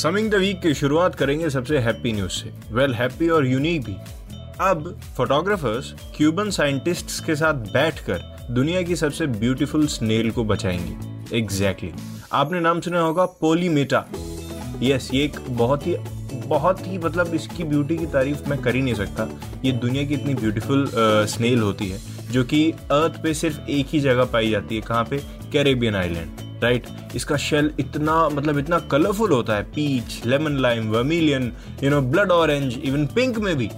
Summing the week की शुरुआत करेंगे सबसे हैप्पी न्यूज़ से। वेल हैप्पी और यूनिक भी। अब फोटोग्राफर्स क्यूबन साइंटिस्ट्स के साथ बैठकर दुनिया की सबसे ब्यूटीफुल स्नेल को बचाएँगे। Exactly exactly. आपने नाम सुना होगा पोलीमेटा यस yes, ये एक बहुत ही बहुत ही मतलब इसकी ब्यूटी की तारीफ़ मैं कर ही नहीं सकता। ये दुनिया की इतनी ब्यूटीफुल स्नेल होती है जो कि अर्थ पे सिर्फ़ एक ही जगह पाई जाती है कहाँ पे? कैरेबियन आइलैंड राइट इसका शेल इतना मतलब इतना कलरफुल होता है. Peach lemon lime vermilion you know blood orange even pink में भी.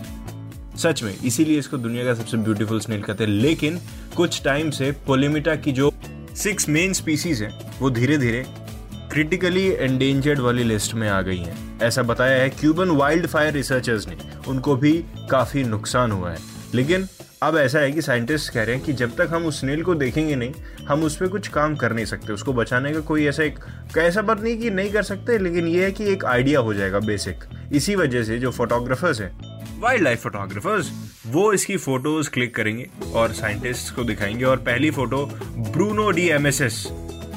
सच में, इसीलिए इसको दुनिया का सबसे ब्यूटीफुल स्नेल कहते हैं. लेकिन कुछ टाइम से पोलिमिटा की जो सिक्स मेन स्पीसीज हैं, वो धीरे धीरे क्रिटिकली एंडेंजर्ड वाली लिस्ट में आ गई हैं. ऐसा बताया है क्यूबन वाइल्ड फायर रिसर्चर्स ने. उनको भी काफ़ी नुकसान हुआ है. लेकिन अब ऐसा है कि साइंटिस्ट कह रहे हैं कि जब तक हम उस स्नेल को देखेंगे नहीं, हम उस पर कुछ काम कर नहीं सकते, उसको बचाने का कोई ऐसा एक, ऐसा बात नहीं कि नहीं कर सकते, लेकिन ये है कि एक आइडिया हो जाएगा बेसिक इसी वजह से जो फोटोग्राफर्स हैं वाइल्ड लाइफ फोटोग्राफर्स वो इसकी फ़ोटोज़ क्लिक करेंगे और साइंटिस्ट को दिखाएँगे। और पहली photo Bruno D M S S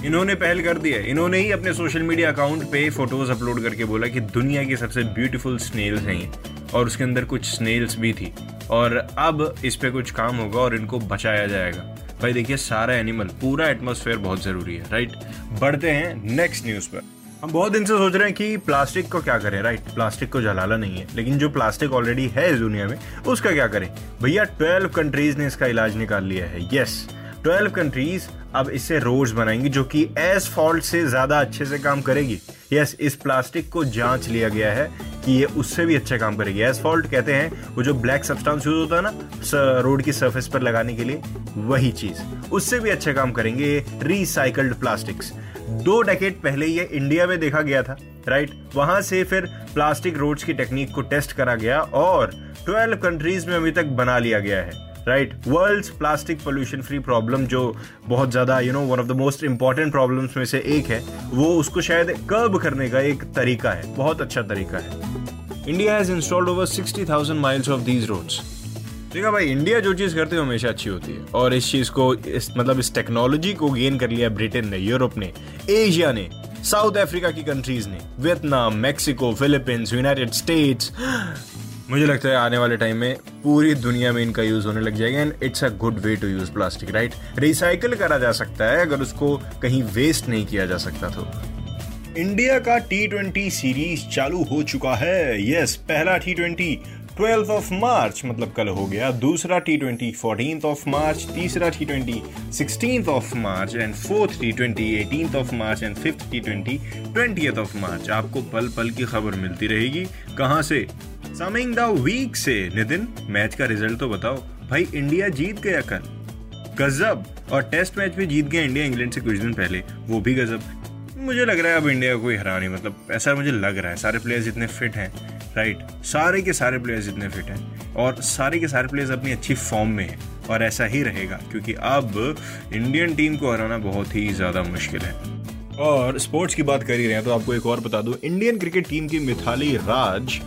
इन्होंने पहल कर दी है। इन्होंने ही अपने सोशल मीडिया अकाउंट पे फ़ोटोज़ अपलोड करके बोला कि दुनिया की सबसे ब्यूटीफुल स्नेल्स हैं और उसके अंदर कुछ स्नेल्स भी थी। और अब इस पे कुछ काम होगा और इनको बचाया जाएगा। भाई देखिए, सारा एनिमल पूरा एटमोसफेयर बहुत ज़रूरी है राइट बढ़ते हैं नेक्स्ट न्यूज़ पर। हम बहुत दिन से सोच रहे हैं कि प्लास्टिक को क्या करें राइट प्लास्टिक को जलाना नहीं है, लेकिन जो प्लास्टिक ऑलरेडी है इस दुनिया में, उसका क्या करें? भैया ट्वेल्व कंट्रीज़ ने इसका इलाज निकाल लिया है यस ट्वेल्व कंट्रीज़ अब इससे रोड्स बनाएँगी, जो कि एस फॉल्ट से ज़्यादा अच्छे से काम करेगी। यस इस प्लास्टिक को जाँच लिया गया है कि ये उससे भी अच्छा काम करेगी। एसफॉल्ट कहते हैं, वो जो ब्लैक सब्सटेंस यूज़ होता है ना रोड की सरफेस पर लगाने के लिए, वही चीज़। उससे भी अच्छा काम करेंगे रिसाइकल्ड प्लास्टिक्स दो डेकेट पहले ये इंडिया में देखा गया था राइट वहाँ से फिर प्लास्टिक रोड्स की टेक्निक को टेस्ट करा गया और 12 कंट्रीज़ में अभी तक बना लिया गया है right world plastic pollution free problem जो बहुत ज़्यादा you know one of the most important problems में से एक है, वो उसको शायद कर्ब करने का एक तरीका है, बहुत अच्छा तरीका है। India has installed over sixty thousand miles of these roads देखा भाई इंडिया जो चीज़ करती है हमेशा अच्छी होती है। और इस चीज़ को, इस मतलब इस टेक्नोलॉजी को गेन कर लिया ब्रिटेन ने यूरोप ने एशिया ने साउथ अफ्रीका की कंट्रीज़ ने Vietnam Mexico Philippines United States मुझे लगता है आने वाले टाइम में पूरी दुनिया में इनका यूज़ होने लग जाएगा and it's a good way to use plastic right recycle करा जा सकता है, अगर उसको कहीं वेस्ट नहीं किया जा सकता तो। इंडिया का टी ट्वेंटी सीरीज़ चालू हो चुका है। यस, पहला T twenty twelfth of March मतलब कल हो गया। दूसरा T twenty fourteen of March तीसरा T twenty sixteen of March and fourth T twenty eighteen of March and fifth T twenty twenty of March आपको पल पल की खबर मिलती रहेगी। कहाँ से? समिंग द वीक से। नितिन, मैच का रिज़ल्ट तो बताओ। भाई, इंडिया जीत गया कल। गजब। और टेस्ट मैच भी जीत गया इंडिया इंग्लैंड से कुछ दिन पहले। वो भी गजब। मुझे लग रहा है अब इंडिया कोई हरा नहीं मतलब ऐसा मुझे लग रहा है। सारे प्लेयर्स इतने फिट हैं राइट सारे के सारे प्लेयर्स इतने फिट हैं और सारे के सारे प्लेयर्स अपनी अच्छी फॉर्म में हैं और ऐसा ही रहेगा, क्योंकि अब इंडियन टीम को हराना बहुत ही ज़्यादा मुश्किल है। और स्पोर्ट्स की बात कर ही रहे हैं तो आपको एक और बता दूँ। इंडियन क्रिकेट टीम की मिथाली राज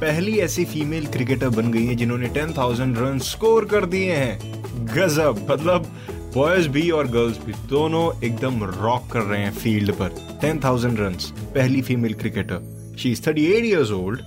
पहली ऐसी फीमेल क्रिकेटर बन गई है जिन्होंने टेन थाउज़ेंड रन स्कोर कर दिए हैं। गजब मतलब बॉयज़ भी और गर्ल्स भी दोनों एकदम रॉक कर रहे हैं फ़ील्ड पर। टेन थाउज़ेंड रन पहली female cricketer she is thirty eight years old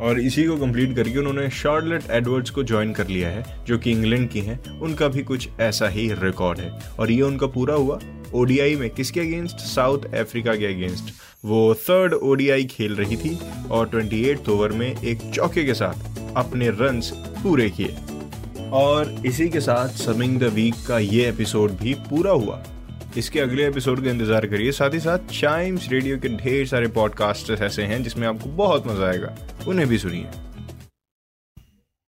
और इसी को कंप्लीट करके उन्होंने शार्लेट एडवर्ड्स को ज्वाइन कर लिया है, जो कि इंग्लैंड की हैं। उनका भी कुछ ऐसा ही रिकॉर्ड है। और ये उनका पूरा हुआ ओडीआई में। किसके अगेंस्ट साउथ अफ्रीका के अगेंस्ट वो थर्ड ओडीआई खेल रही थी और ट्वेंटी ओवर में एक चौके के साथ अपने रन पूरे किए। और इसी के साथ समिंग द वीक का ये एपिसोड भी पूरा हुआ। इसके अगले एपिसोड का इंतज़ार करिए। साथ ही साथ चाइम्स रेडियो के ढेर सारे पॉडकास्टर्स ऐसे हैं जिसमें आपको बहुत मज़ा आएगा। उन्हें भी सुनिए।